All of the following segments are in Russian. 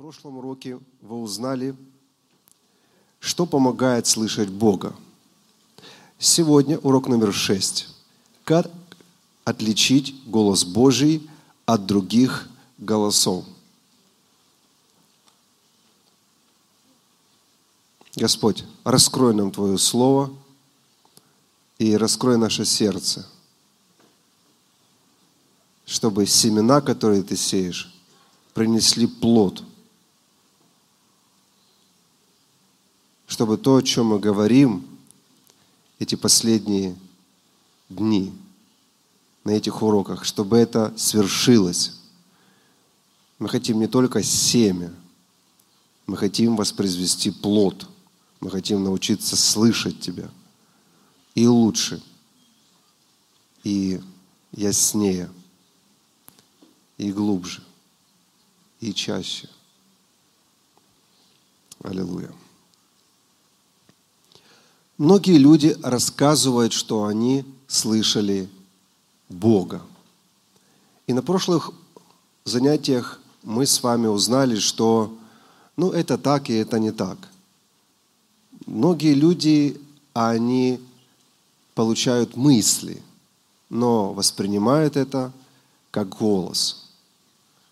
прошлом уроке вы узнали, что помогает слышать Бога. Сегодня урок номер шесть. Как отличить голос Божий от других голосов. Господь, раскрой нам Твое Слово и раскрой наше сердце, чтобы семена, которые Ты сеешь, принесли плод – чтобы то, о чем мы говорим эти последние дни на этих уроках, чтобы это свершилось. Мы хотим не только семя, мы хотим воспроизвести плод, мы хотим научиться слышать Тебя и лучше, и яснее, и глубже, и чаще. Аллилуйя. Многие люди рассказывают, что они слышали Бога. И на прошлых занятиях мы с вами узнали, что ну, это так и это не так. Многие люди, они получают мысли, но воспринимают это как голос.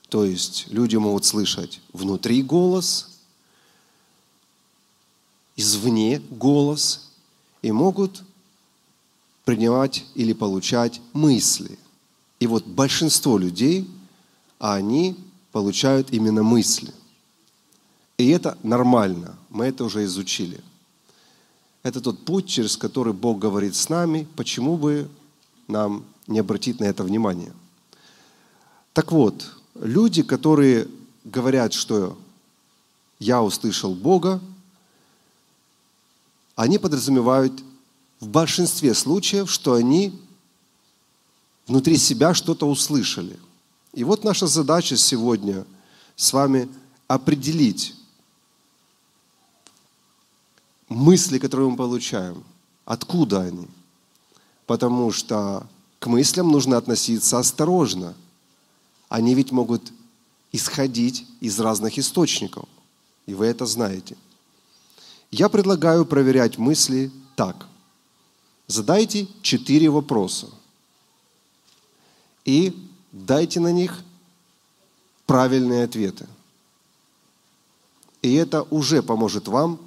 То есть люди могут слышать внутри голос, извне голос – и могут принимать или получать мысли. И вот большинство людей, они получают именно мысли. И это нормально, мы это уже изучили. Это тот путь, через который Бог говорит с нами, почему бы нам не обратить на это внимание. Так вот, люди, которые говорят, что я услышал Бога, они подразумевают в большинстве случаев, что они внутри себя что-то услышали. И вот наша задача сегодня с вами определить мысли, которые мы получаем, откуда они. Потому что к мыслям нужно относиться осторожно. Они ведь могут исходить из разных источников. И вы это знаете – я предлагаю проверять мысли так. Задайте четыре вопроса и дайте на них правильные ответы. И это уже поможет вам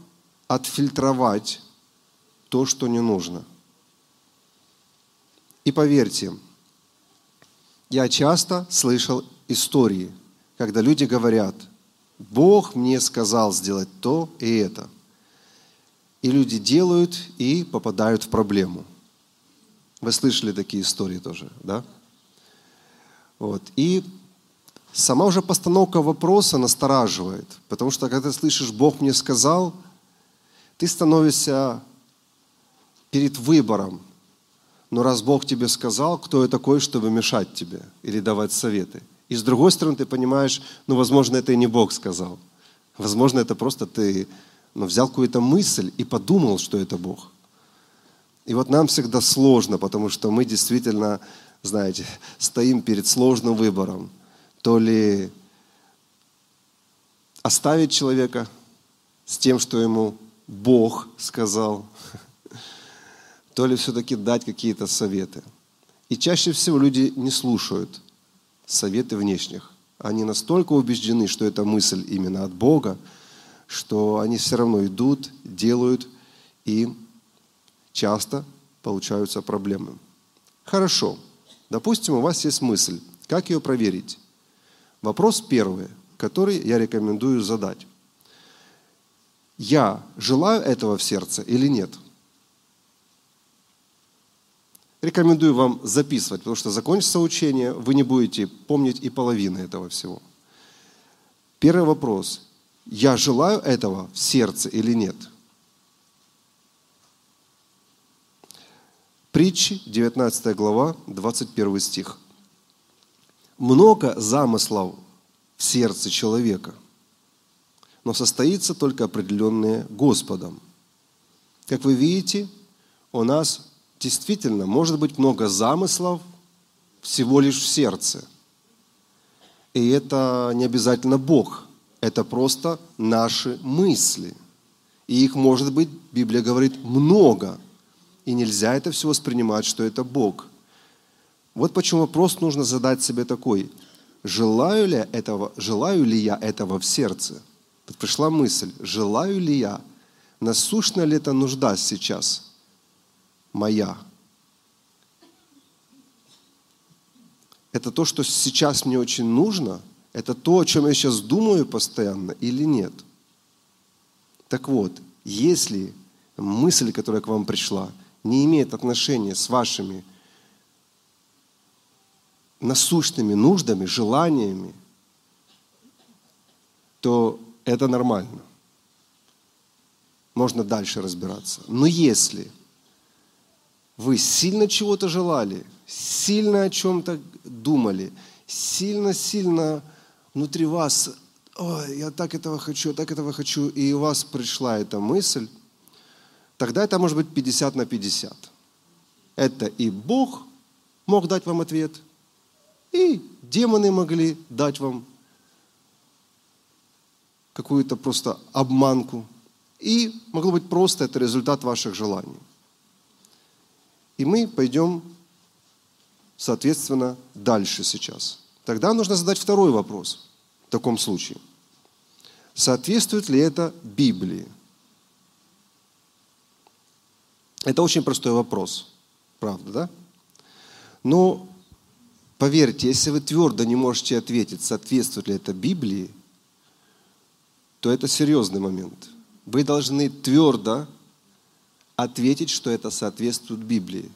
отфильтровать то, что не нужно. И поверьте, я часто слышал истории, когда люди говорят, Бог мне сказал сделать то и это – и люди делают и попадают в проблему. Вы слышали такие истории тоже, да? Вот. И сама уже постановка вопроса настораживает, потому что когда ты слышишь «Бог мне сказал», ты становишься перед выбором. Но раз Бог тебе сказал, кто я такой, чтобы мешать тебе или давать советы? И с другой стороны, ты понимаешь, ну, возможно, это и не Бог сказал. Возможно, это просто ты но взял какую-то мысль и подумал, что это Бог. И вот нам всегда сложно, потому что мы действительно, знаете, стоим перед сложным выбором. То ли оставить человека с тем, что ему Бог сказал, то ли все-таки дать какие-то советы. И чаще всего люди не слушают советы внешних. Они настолько убеждены, что эта мысль именно от Бога, что они все равно идут, делают, и часто получаются проблемы. Хорошо. Допустим, у вас есть мысль. Как ее проверить? Вопрос первый, который я рекомендую задать. Я желаю этого в сердце или нет? Рекомендую вам записывать, потому что закончится учение, вы не будете помнить и половины этого всего. Первый вопрос я желаю этого в сердце или нет? Притчи, 19 глава, 21 стих. Много замыслов в сердце человека, но состоится только определенное Господом. Как вы видите, у нас действительно может быть много замыслов всего лишь в сердце. И это не обязательно Бог – Это просто наши мысли. И их может быть, Библия говорит, много. И нельзя это все воспринимать, что это Бог. Вот почему вопрос нужно задать себе такой. Желаю ли, этого, желаю ли я этого в сердце? Тут пришла мысль, желаю ли я? Насущна ли это нужда сейчас моя? Это то, что сейчас мне очень нужно? Это то, о чем я сейчас думаю постоянно или нет? Так вот, если мысль, которая к вам пришла, не имеет отношения с вашими насущными нуждами, желаниями, то это нормально. Можно дальше разбираться. Но если вы сильно чего-то желали, сильно о чем-то думали, сильно-сильно внутри вас, Ой, я так этого хочу, так этого хочу, и у вас пришла эта мысль, тогда это может быть 50 на 50. Это и Бог мог дать вам ответ, и демоны могли дать вам какую-то просто обманку. И могло быть просто это результат ваших желаний. И мы пойдем, соответственно, дальше сейчас. Тогда нужно задать второй вопрос в таком случае. Соответствует ли это Библии? Это очень простой вопрос, правда, да? Но поверьте, если вы твердо не можете ответить, соответствует ли это Библии, то это серьезный момент. Вы должны твердо ответить, что это соответствует Библии.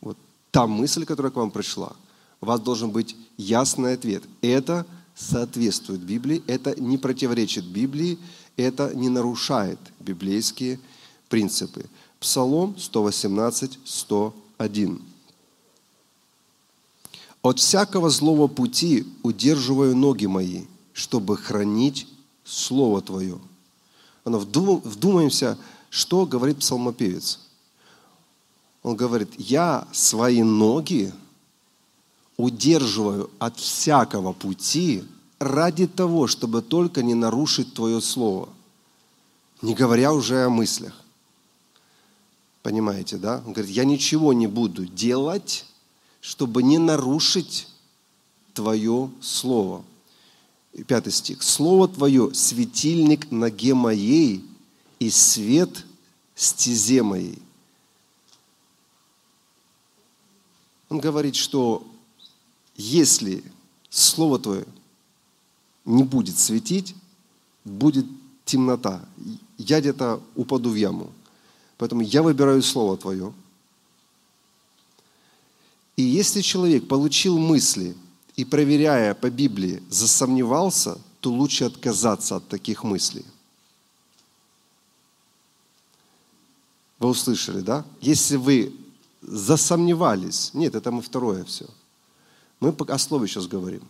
Вот та мысль, которая к вам пришла, у вас должен быть ясный ответ. Это соответствует Библии, это не противоречит Библии, это не нарушает библейские принципы. Псалом 118, 101. «От всякого злого пути удерживаю ноги мои, чтобы хранить Слово Твое». Вдумаемся, что говорит псалмопевец. Он говорит, я свои ноги удерживаю от всякого пути ради того, чтобы только не нарушить Твое Слово. Не говоря уже о мыслях. Понимаете, да? Он говорит, я ничего не буду делать, чтобы не нарушить Твое Слово. И пятый стих. Слово Твое – светильник ноге моей и свет стезе моей. Он говорит, что если Слово Твое не будет светить, будет темнота. Я где-то упаду в яму. Поэтому я выбираю Слово Твое. И если человек получил мысли и, проверяя по Библии, засомневался, то лучше отказаться от таких мыслей. Вы услышали, да? Если вы засомневались, нет, это мы второе все. Мы о слове сейчас говорим.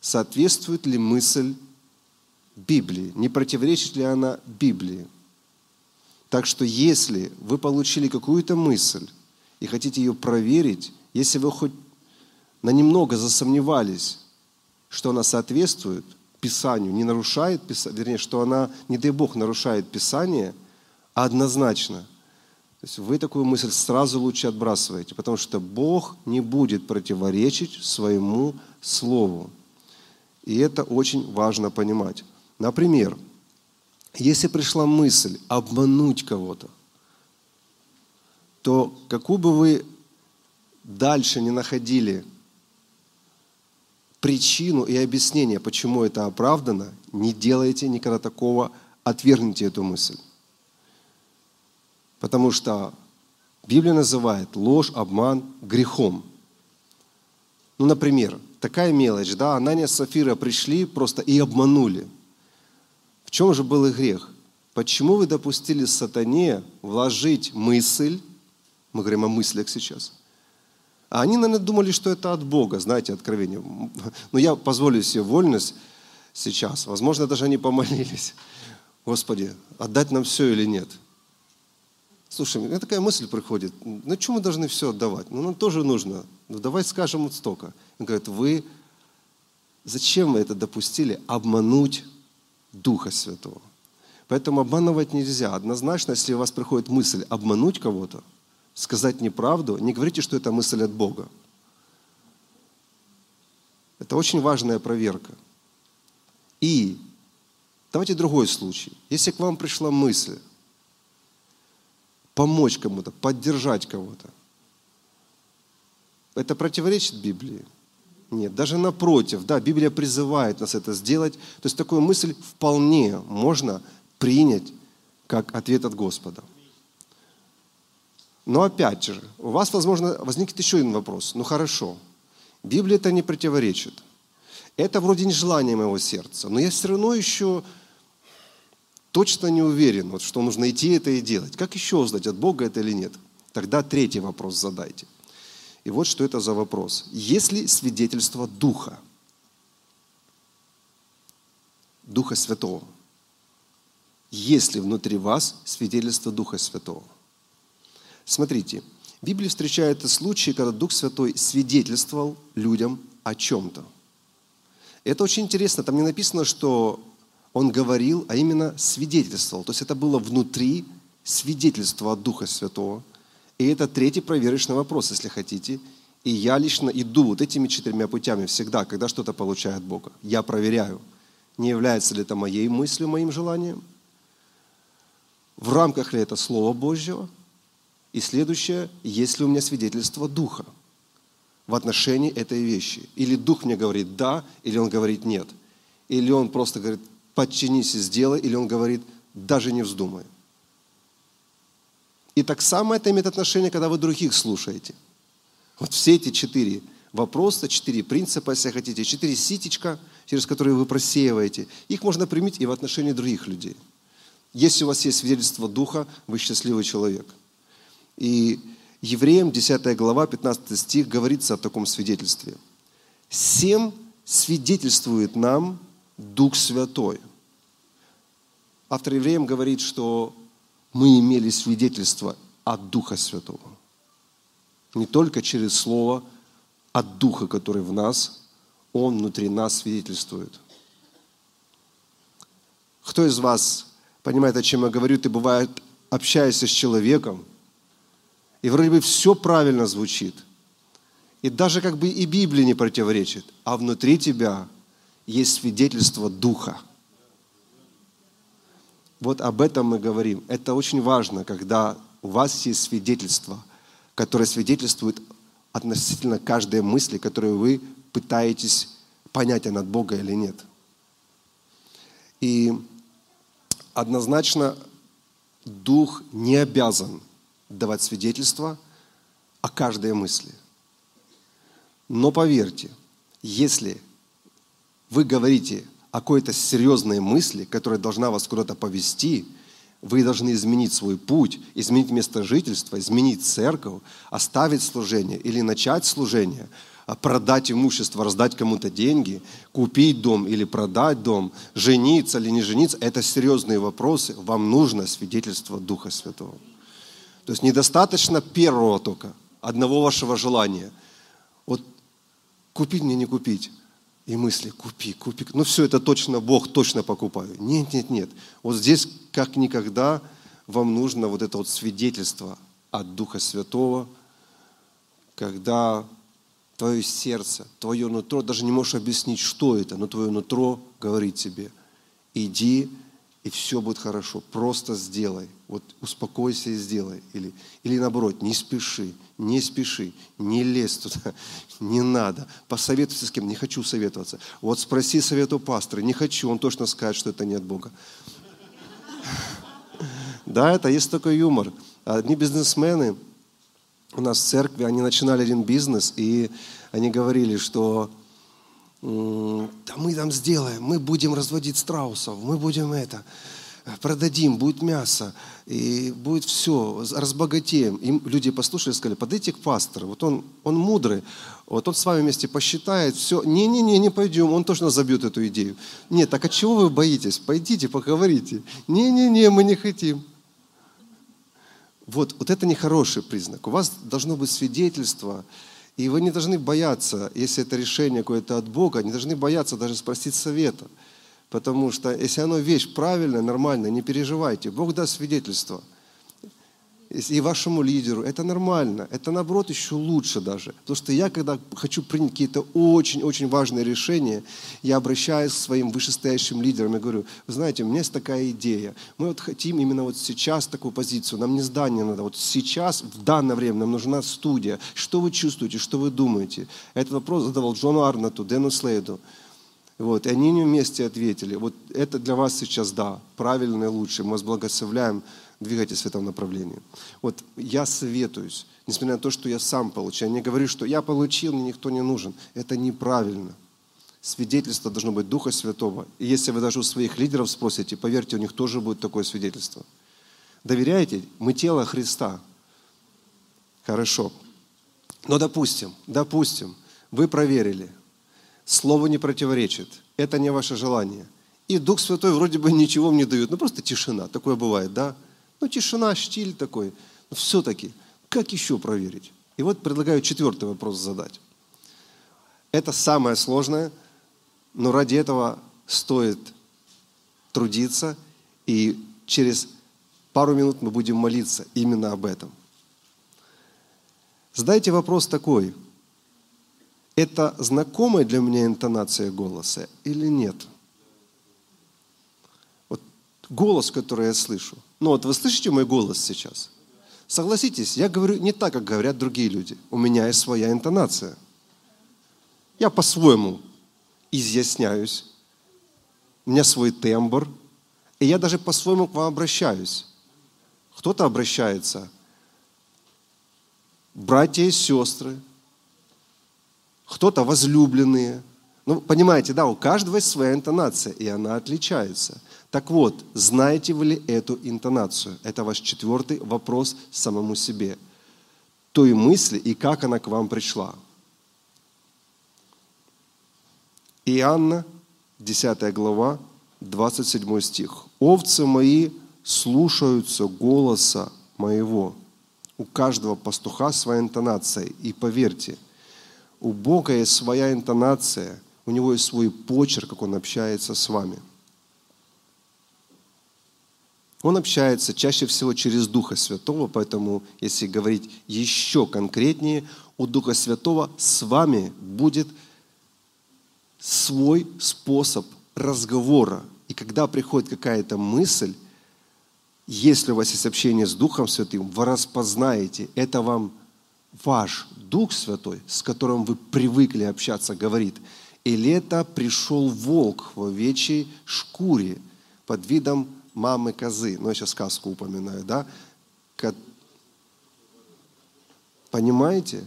Соответствует ли мысль Библии? Не противоречит ли она Библии? Так что если вы получили какую-то мысль и хотите ее проверить, если вы хоть на немного засомневались, что она соответствует Писанию, не нарушает Писание, вернее, что она, не дай Бог, нарушает Писание, однозначно – то есть вы такую мысль сразу лучше отбрасываете, потому что Бог не будет противоречить своему Слову. И это очень важно понимать. Например, если пришла мысль обмануть кого-то, то какую бы вы дальше не находили причину и объяснение, почему это оправдано, не делайте никогда такого, отвергните эту мысль. Потому что Библия называет ложь, обман грехом. Ну, например, такая мелочь, да, Анания с Сафира пришли просто и обманули. В чем же был их грех? Почему вы допустили сатане вложить мысль, мы говорим о мыслях сейчас, а они, наверное, думали, что это от Бога, знаете, откровение. Но я позволю себе вольность сейчас. Возможно, даже они помолились. Господи, отдать нам все или нет – Слушай, мне такая мысль приходит, ну что мы должны все отдавать? Ну нам тоже нужно. Ну давай скажем вот столько. Он говорит, вы зачем вы это допустили? Обмануть Духа Святого. Поэтому обманывать нельзя. Однозначно, если у вас приходит мысль обмануть кого-то, сказать неправду, не говорите, что это мысль от Бога. Это очень важная проверка. И давайте другой случай. Если к вам пришла мысль помочь кому-то, поддержать кого-то, это противоречит Библии? Нет, даже напротив, да, Библия призывает нас это сделать. То есть такую мысль вполне можно принять как ответ от Господа. Но опять же, у вас, возможно, возникнет еще один вопрос. Ну хорошо, Библия это не противоречит. Это вроде не желание моего сердца, но я все равно еще точно не уверен, вот, что нужно идти это и делать. Как еще узнать, от Бога это или нет? Тогда третий вопрос задайте. И вот что это за вопрос. Есть ли свидетельство Духа? Духа Святого. Есть ли внутри вас свидетельство Духа Святого? Смотрите, в Библии встречаются случаи, когда Дух Святой свидетельствовал людям о чем-то. Это очень интересно. Там не написано, что он говорил, а именно свидетельствовал. То есть это было внутри свидетельство от Духа Святого. И это третий проверочный вопрос, если хотите. И я лично иду вот этими четырьмя путями всегда, когда что-то получаю от Бога. Я проверяю, не является ли это моей мыслью, моим желанием, в рамках ли это Слова Божьего. И следующее, есть ли у меня свидетельство Духа – в отношении этой вещи. Или Дух мне говорит «да», или Он говорит «нет». Или Он просто говорит «подчинись и сделай», или Он говорит «даже не вздумай». И так само это имеет отношение, когда вы других слушаете. Вот все эти четыре вопроса, четыре принципа, если хотите, четыре ситечка, через которые вы просеиваете, их можно применить и в отношении других людей. Если у вас есть свидетельство Духа, вы счастливый человек. И Евреям 10 глава, 15 стих говорится о таком свидетельстве. «Всем свидетельствует нам Дух Святой». Автор Евреям говорит, что мы имели свидетельство от Духа Святого. Не только через Слово, от Духа, который в нас, Он внутри нас свидетельствует. Кто из вас понимает, о чем я говорю? Ты бывает, общаешься с человеком, и вроде бы все правильно звучит. И даже как бы и Библия не противоречит. А внутри тебя есть свидетельство Духа. Вот об этом мы говорим. Это очень важно, когда у вас есть свидетельство, которое свидетельствует относительно каждой мысли, которую вы пытаетесь понять, она от Бога или нет. И однозначно Дух не обязан – давать свидетельство о каждой мысли. Но поверьте, если вы говорите о какой-то серьезной мысли, которая должна вас куда-то повести, вы должны изменить свой путь, изменить место жительства, изменить церковь, оставить служение или начать служение, а продать имущество, раздать кому-то деньги, купить дом или продать дом, жениться или не жениться, это серьезные вопросы. Вам нужно свидетельство Духа Святого. То есть недостаточно первого только, одного вашего желания. Вот купить мне не купить. И мысли, купи, купи. Ну все, это точно Бог, точно покупаю. Нет, нет, нет. Вот здесь как никогда вам нужно вот это вот свидетельство от Духа Святого, когда твое сердце, твое нутро, даже не можешь объяснить, что это, но твое нутро говорит тебе, иди и все будет хорошо. Просто сделай. Вот успокойся и сделай. Или, или наоборот, не спеши, не спеши, не лезь туда, не надо. Посоветуйся с кем, не хочу советоваться. Вот спроси совет у пастора, не хочу, он точно скажет, что это не от Бога. Да, это есть такой юмор. Одни бизнесмены у нас в церкви, они начинали один бизнес, и они говорили, что да мы там сделаем, мы будем разводить страусов, мы будем это, продадим, будет мясо, и будет все, разбогатеем. И люди послушали, сказали, подойдите к пастору, вот он, он мудрый, вот он с вами вместе посчитает, все, не-не-не, не пойдем, он точно забьет эту идею. Нет, так от чего вы боитесь? Пойдите, поговорите. Не-не-не, мы не хотим. Вот, вот это нехороший признак. У вас должно быть свидетельство, и вы не должны бояться, если это решение какое-то от Бога, не должны бояться даже спросить совета. Потому что если оно вещь правильная, нормальная, не переживайте. Бог даст свидетельство. И вашему лидеру. Это нормально. Это наоборот еще лучше даже. Потому что я, когда хочу принять какие-то очень-очень важные решения, я обращаюсь к своим вышестоящим лидерам и говорю, вы знаете, у меня есть такая идея. Мы вот хотим именно вот сейчас такую позицию. Нам не здание надо. Вот сейчас, в данное время, нам нужна студия. Что вы чувствуете, что вы думаете? Этот вопрос задавал Джону Арнату, Дэну Слейду. Вот, и они вместе ответили, вот это для вас сейчас да, правильно и лучше, мы вас благословляем, двигайтесь в этом направлении. Вот я советуюсь, несмотря на то, что я сам получаю, я не говорю, что я получил, мне никто не нужен. Это неправильно. Свидетельство должно быть Духа Святого. И если вы даже у своих лидеров спросите, поверьте, у них тоже будет такое свидетельство. Доверяете? Мы тело Христа. Хорошо. Но допустим, допустим, вы проверили – Слово не противоречит. Это не ваше желание. И Дух Святой вроде бы ничего мне дает. Ну, просто тишина. Такое бывает, да? Ну, тишина, штиль такой. Но все-таки, как еще проверить? И вот предлагаю четвертый вопрос задать. Это самое сложное, но ради этого стоит трудиться, и через пару минут мы будем молиться именно об этом. Задайте вопрос такой – это знакомая для меня интонация голоса или нет? Вот голос, который я слышу. Ну вот вы слышите мой голос сейчас? Согласитесь, я говорю не так, как говорят другие люди. У меня есть своя интонация. Я по-своему изъясняюсь. У меня свой тембр. И я даже по-своему к вам обращаюсь. Кто-то обращается. Братья и сестры – кто-то возлюбленные. Ну, понимаете, да, у каждого есть своя интонация, и она отличается. Так вот, знаете вы ли эту интонацию? Это ваш четвертый вопрос самому себе. Той мысли и как она к вам пришла. Иоанна, 10 глава, 27 стих. «Овцы мои слушаются голоса моего». У каждого пастуха своя интонация. И поверьте – у Бога есть своя интонация, у Него есть свой почерк, как Он общается с вами. Он общается чаще всего через Духа Святого, поэтому, если говорить еще конкретнее, у Духа Святого с вами будет свой способ разговора. И когда приходит какая-то мысль, если у вас есть общение с Духом Святым, вы распознаете, это вам ваш Дух Святой, с которым вы привыкли общаться, говорит, или это пришел волк в овечьей шкуре под видом мамы козы. Ну, я сейчас сказку упоминаю, да? Понимаете?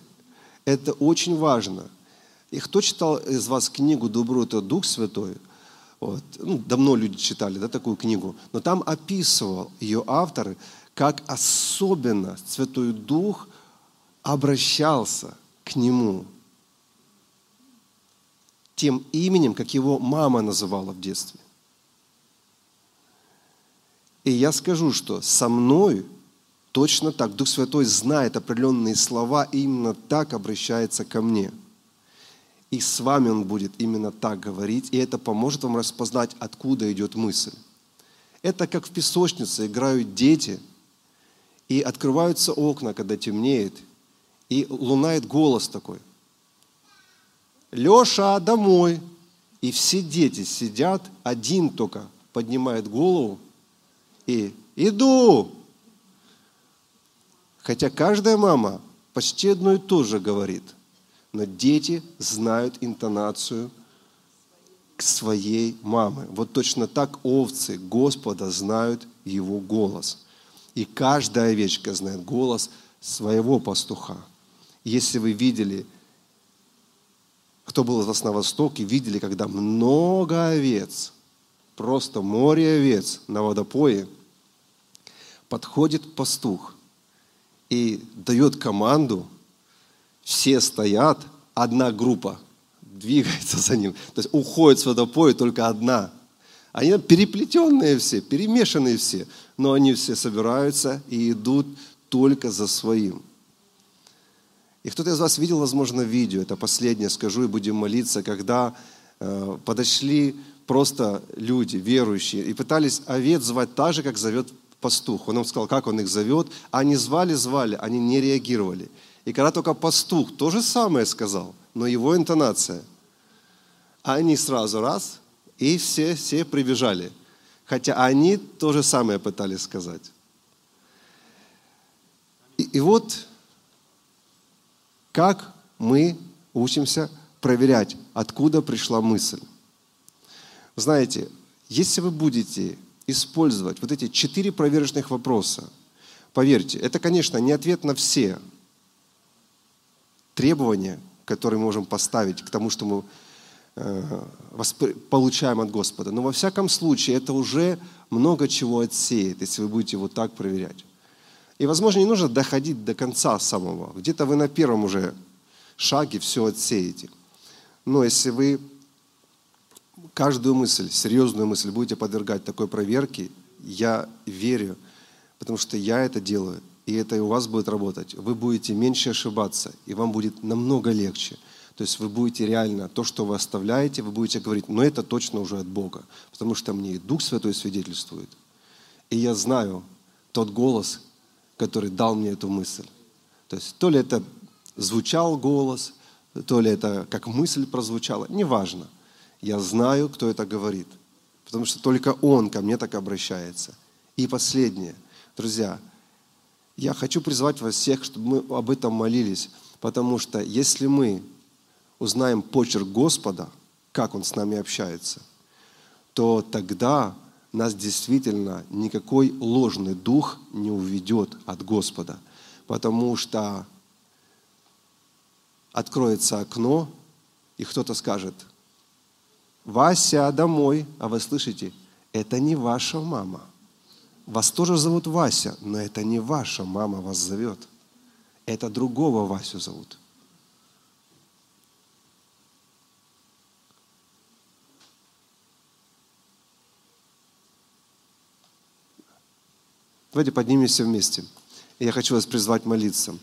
Это очень важно. И кто читал из вас книгу «Добро – это Дух Святой», вот, ну, давно люди читали да, такую книгу, но там описывал ее авторы, как особенно Святой Дух – обращался к нему тем именем, как его мама называла в детстве. И я скажу, что со мной точно так. Дух Святой знает определенные слова и именно так обращается ко мне. И с вами Он будет именно так говорить, и это поможет вам распознать, откуда идет мысль. Это как в песочнице играют дети, и открываются окна, когда темнеет, и лунает голос такой. Леша, домой. И все дети сидят, один только поднимает голову и иду. Хотя каждая мама почти одно и то же говорит. Но дети знают интонацию к своей мамы. Вот точно так овцы Господа знают его голос. И каждая овечка знает голос своего пастуха. Если вы видели, кто был из вас на Востоке, видели, когда много овец, просто море овец на водопое, подходит пастух и дает команду, все стоят, одна группа двигается за ним. То есть уходит с водопоя только одна. Они переплетенные все, перемешанные все, но они все собираются и идут только за своим. И кто-то из вас видел, возможно, видео, это последнее скажу, и будем молиться, когда э, подошли просто люди, верующие, и пытались овец звать так же, как зовет пастух. Он им сказал, как он их зовет. Они звали, звали, они не реагировали. И когда только пастух то же самое сказал, но его интонация, они сразу раз, и все, все прибежали. Хотя они то же самое пытались сказать. И, и вот как мы учимся проверять, откуда пришла мысль. Знаете, если вы будете использовать вот эти четыре проверочных вопроса, поверьте, это, конечно, не ответ на все требования, которые мы можем поставить к тому, что мы э, получаем от Господа. Но во всяком случае, это уже много чего отсеет, если вы будете вот так проверять. И, возможно, не нужно доходить до конца самого. Где-то вы на первом уже шаге все отсеете. Но если вы каждую мысль, серьезную мысль будете подвергать такой проверке, я верю, потому что я это делаю, и это и у вас будет работать, вы будете меньше ошибаться, и вам будет намного легче. То есть вы будете реально, то, что вы оставляете, вы будете говорить, но это точно уже от Бога, потому что мне и Дух Святой свидетельствует. И я знаю тот голос, который дал мне эту мысль. То есть то ли это звучал голос, то ли это как мысль прозвучала, неважно. Я знаю, кто это говорит, потому что только Он ко мне так обращается. И последнее, друзья, я хочу призвать вас всех, чтобы мы об этом молились, потому что если мы узнаем почерк Господа, как Он с нами общается, то тогда нас действительно никакой ложный дух не уведет от Господа, потому что откроется окно, и кто-то скажет, Вася, домой, а вы слышите, это не ваша мама. Вас тоже зовут Вася, но это не ваша мама вас зовет. Это другого Васю зовут. Давайте поднимемся вместе. я хочу вас призвать молиться.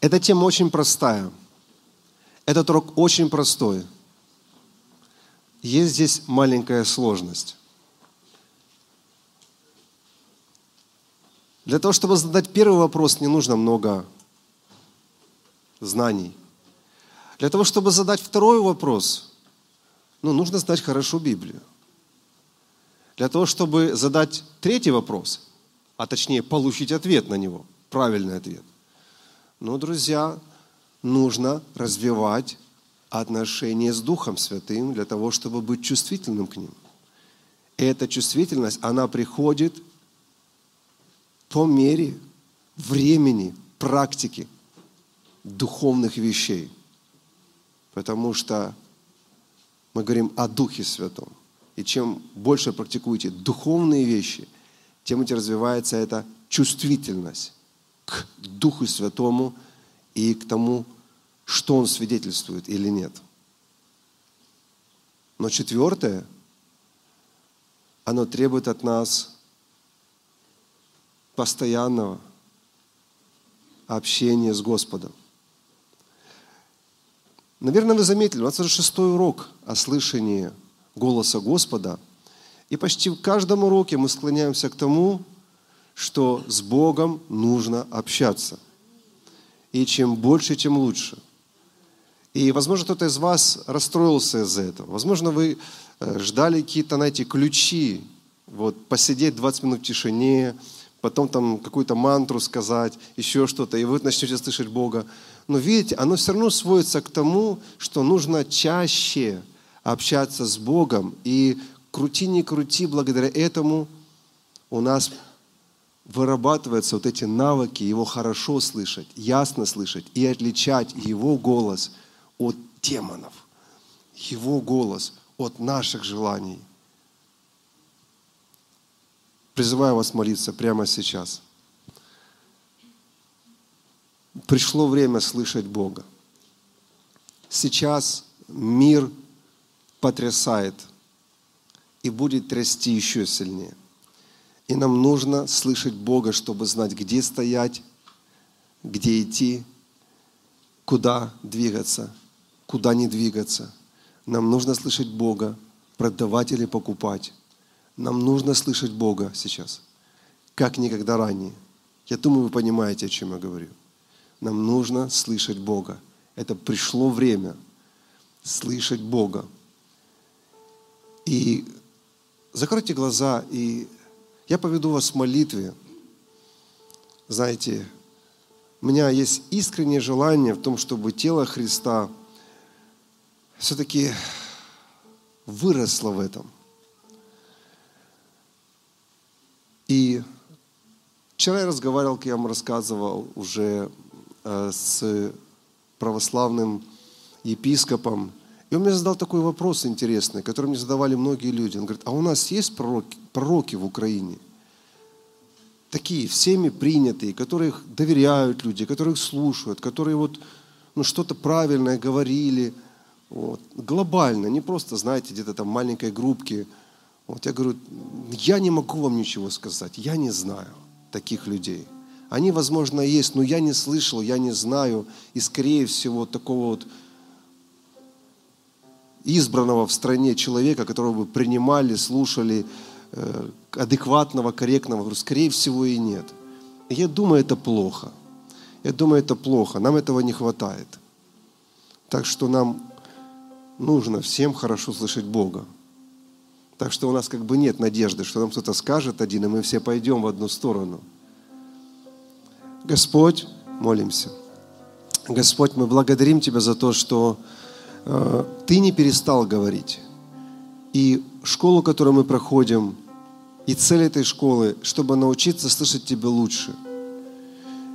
Эта тема очень простая. Этот урок очень простой. Есть здесь маленькая сложность. Для того, чтобы задать первый вопрос, не нужно много знаний. Для того, чтобы задать второй вопрос, ну, нужно знать хорошо Библию. Для того, чтобы задать третий вопрос, а точнее получить ответ на него, правильный ответ, ну, друзья, нужно развивать отношения с Духом Святым для того, чтобы быть чувствительным к ним. И эта чувствительность, она приходит по мере времени, практики духовных вещей. Потому что мы говорим о Духе Святом. И чем больше практикуете духовные вещи, тем у тебя развивается эта чувствительность к Духу Святому и к тому, что Он свидетельствует или нет. Но четвертое, оно требует от нас постоянного общения с Господом. Наверное, вы заметили, у нас уже шестой урок о слышании голоса Господа. И почти в каждом уроке мы склоняемся к тому, что с Богом нужно общаться. И чем больше, тем лучше. И, возможно, кто-то из вас расстроился из-за этого. Возможно, вы э, ждали какие-то, знаете, ключи. Вот, посидеть 20 минут в тишине, потом там какую-то мантру сказать, еще что-то, и вы начнете слышать Бога. Но видите, оно все равно сводится к тому, что нужно чаще общаться с Богом. И крути не крути, благодаря этому у нас вырабатываются вот эти навыки, его хорошо слышать, ясно слышать и отличать его голос от демонов, его голос от наших желаний. Призываю вас молиться прямо сейчас. Пришло время слышать Бога. Сейчас мир потрясает и будет трясти еще сильнее. И нам нужно слышать Бога, чтобы знать, где стоять, где идти куда двигаться, куда не двигаться. Нам нужно слышать Бога, продавать или покупать. Нам нужно слышать Бога сейчас, как никогда ранее. Я думаю, вы понимаете, о чем я говорю. Нам нужно слышать Бога. Это пришло время слышать Бога. И закройте глаза, и я поведу вас в молитве. Знаете, у меня есть искреннее желание в том, чтобы тело Христа все-таки выросло в этом. И вчера я разговаривал, я вам рассказывал, уже э, с православным епископом. И он мне задал такой вопрос интересный, который мне задавали многие люди. Он говорит, а у нас есть пророки, пророки в Украине? Такие, всеми принятые, которых доверяют люди, которых слушают, которые вот ну, что-то правильное говорили. Вот. Глобально, не просто, знаете, где-то там маленькой группки – вот я говорю, я не могу вам ничего сказать, я не знаю таких людей. Они, возможно, есть, но я не слышал, я не знаю. И, скорее всего, такого вот избранного в стране человека, которого бы принимали, слушали, э, адекватного, корректного, говорю, скорее всего, и нет. Я думаю, это плохо. Я думаю, это плохо. Нам этого не хватает. Так что нам нужно всем хорошо слышать Бога. Так что у нас как бы нет надежды, что нам кто-то скажет один, и мы все пойдем в одну сторону. Господь, молимся. Господь, мы благодарим Тебя за то, что э, Ты не перестал говорить. И школу, которую мы проходим, и цель этой школы, чтобы научиться слышать Тебя лучше.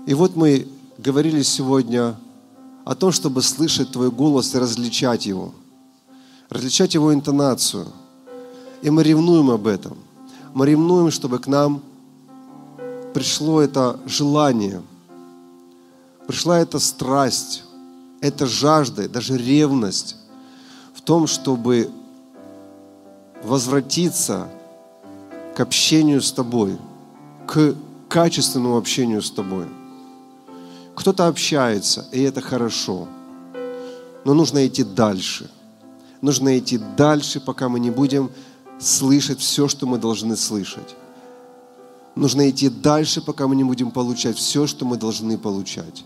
И вот мы говорили сегодня о том, чтобы слышать Твой голос и различать его. Различать его интонацию – и мы ревнуем об этом. Мы ревнуем, чтобы к нам пришло это желание, пришла эта страсть, эта жажда, даже ревность в том, чтобы возвратиться к общению с тобой, к качественному общению с тобой. Кто-то общается, и это хорошо, но нужно идти дальше. Нужно идти дальше, пока мы не будем слышать все, что мы должны слышать. Нужно идти дальше, пока мы не будем получать все, что мы должны получать.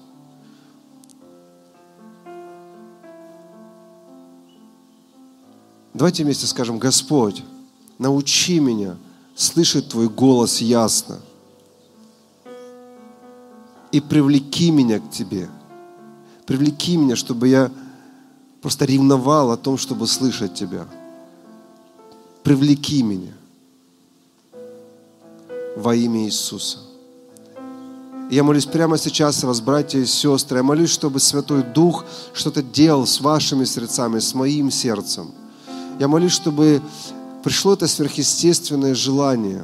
Давайте вместе скажем, Господь, научи меня слышать Твой голос ясно и привлеки меня к Тебе. Привлеки меня, чтобы я просто ревновал о том, чтобы слышать Тебя привлеки меня во имя Иисуса. Я молюсь прямо сейчас вас, братья и сестры. Я молюсь, чтобы Святой Дух что-то делал с вашими сердцами, с моим сердцем. Я молюсь, чтобы пришло это сверхъестественное желание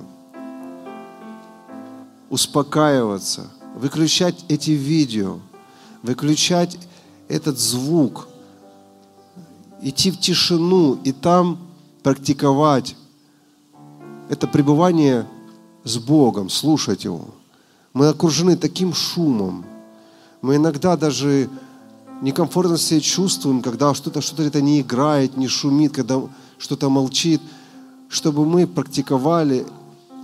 успокаиваться, выключать эти видео, выключать этот звук, идти в тишину и там практиковать это пребывание с Богом, слушать Его. Мы окружены таким шумом. Мы иногда даже некомфортно себя чувствуем, когда что-то что это не играет, не шумит, когда что-то молчит, чтобы мы практиковали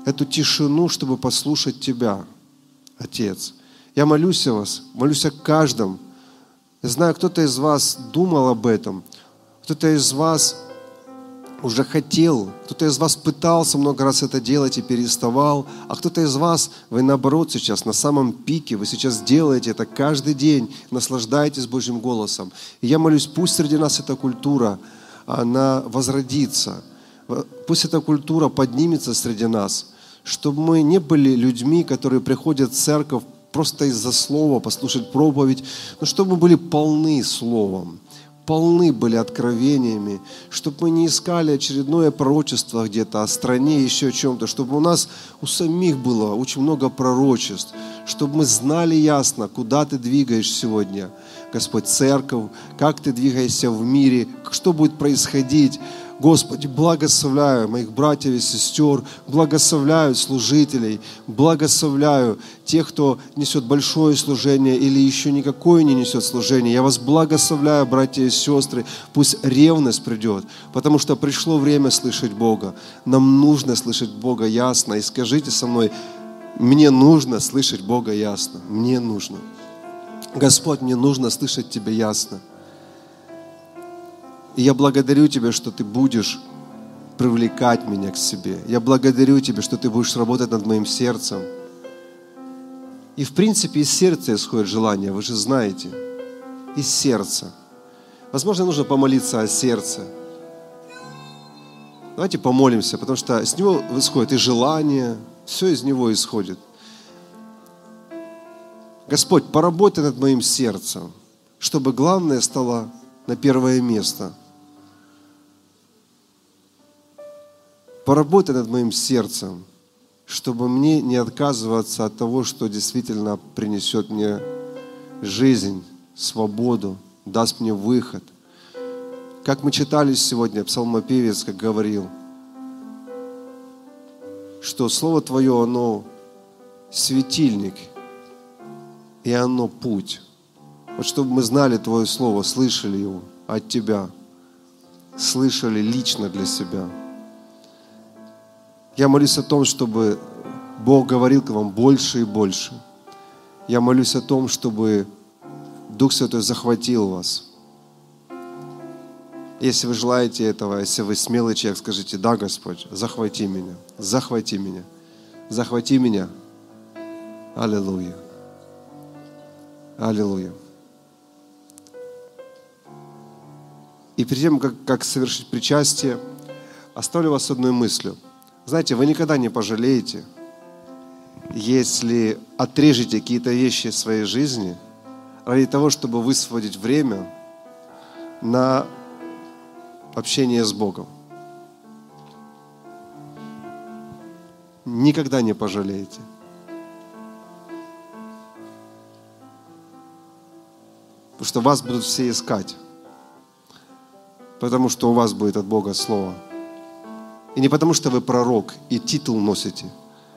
эту тишину, чтобы послушать Тебя, Отец. Я молюсь о вас, молюсь о каждом. Я знаю, кто-то из вас думал об этом, кто-то из вас уже хотел, кто-то из вас пытался много раз это делать и переставал, а кто-то из вас, вы наоборот сейчас на самом пике, вы сейчас делаете это каждый день, наслаждаетесь Божьим голосом. И я молюсь, пусть среди нас эта культура, она возродится, пусть эта культура поднимется среди нас, чтобы мы не были людьми, которые приходят в церковь просто из-за слова, послушать проповедь, но чтобы мы были полны словом, полны были откровениями, чтобы мы не искали очередное пророчество где-то о стране, еще о чем-то, чтобы у нас у самих было очень много пророчеств, чтобы мы знали ясно, куда ты двигаешь сегодня. Господь, церковь, как Ты двигаешься в мире, что будет происходить. Господи, благословляю моих братьев и сестер, благословляю служителей, благословляю тех, кто несет большое служение или еще никакое не несет служение. Я вас благословляю, братья и сестры, пусть ревность придет, потому что пришло время слышать Бога. Нам нужно слышать Бога ясно. И скажите со мной, мне нужно слышать Бога ясно. Мне нужно. Господь, мне нужно слышать Тебя ясно. И я благодарю Тебя, что Ты будешь привлекать меня к себе. Я благодарю Тебя, что Ты будешь работать над моим сердцем. И в принципе из сердца исходит желание, вы же знаете. Из сердца. Возможно, нужно помолиться о сердце. Давайте помолимся, потому что с него исходит и желание, все из него исходит. Господь, поработай над моим сердцем, чтобы главное стало на первое место – поработай над моим сердцем, чтобы мне не отказываться от того, что действительно принесет мне жизнь, свободу, даст мне выход. Как мы читали сегодня, псалмопевец, как говорил, что Слово Твое, оно светильник, и оно путь. Вот чтобы мы знали Твое Слово, слышали его от Тебя, слышали лично для себя – я молюсь о том, чтобы Бог говорил к вам больше и больше. Я молюсь о том, чтобы Дух Святой захватил вас. Если вы желаете этого, если вы смелый человек, скажите, да, Господь, захвати меня, захвати меня, захвати меня. Аллилуйя. Аллилуйя. И перед тем, как, как совершить причастие, оставлю вас одной мыслью – знаете, вы никогда не пожалеете, если отрежете какие-то вещи в своей жизни ради того, чтобы высвободить время на общение с Богом. Никогда не пожалеете. Потому что вас будут все искать. Потому что у вас будет от Бога Слово – и не потому, что вы пророк и титул носите,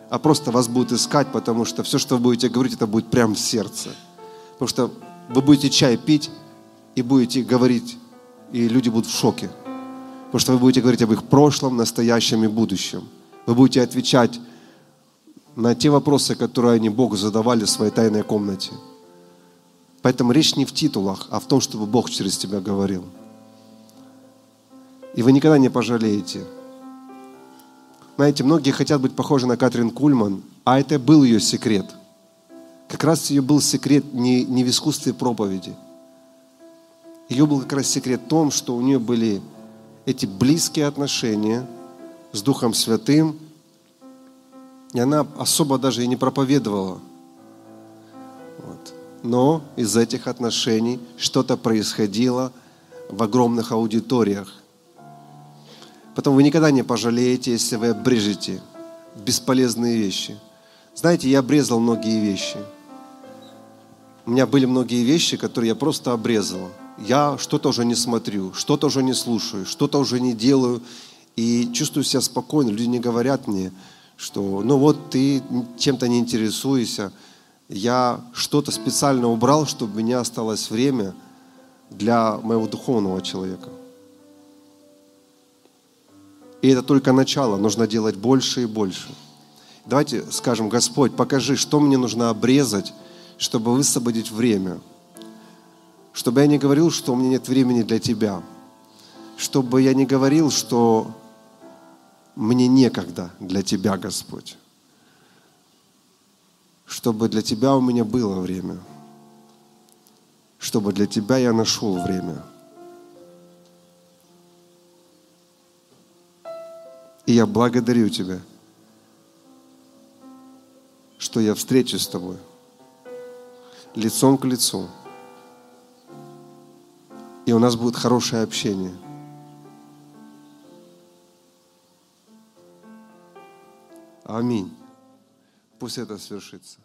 а просто вас будут искать, потому что все, что вы будете говорить, это будет прямо в сердце. Потому что вы будете чай пить и будете говорить, и люди будут в шоке. Потому что вы будете говорить об их прошлом, настоящем и будущем. Вы будете отвечать на те вопросы, которые они Богу задавали в своей тайной комнате. Поэтому речь не в титулах, а в том, чтобы Бог через тебя говорил. И вы никогда не пожалеете – знаете, многие хотят быть похожи на Катрин Кульман, а это был ее секрет. Как раз ее был секрет не, не в искусстве проповеди. Ее был как раз секрет в том, что у нее были эти близкие отношения с Духом Святым, и она особо даже и не проповедовала. Вот. Но из этих отношений что-то происходило в огромных аудиториях. Потом вы никогда не пожалеете, если вы обрежете бесполезные вещи. Знаете, я обрезал многие вещи. У меня были многие вещи, которые я просто обрезал. Я что-то уже не смотрю, что-то уже не слушаю, что-то уже не делаю. И чувствую себя спокойно. Люди не говорят мне, что ну вот ты чем-то не интересуешься. Я что-то специально убрал, чтобы у меня осталось время для моего духовного человека. И это только начало, нужно делать больше и больше. Давайте скажем, Господь, покажи, что мне нужно обрезать, чтобы высвободить время. Чтобы я не говорил, что у меня нет времени для Тебя. Чтобы я не говорил, что мне некогда для Тебя, Господь. Чтобы для Тебя у меня было время. Чтобы для Тебя я нашел время. И я благодарю Тебя, что я встречусь с Тобой лицом к лицу. И у нас будет хорошее общение. Аминь. Пусть это свершится.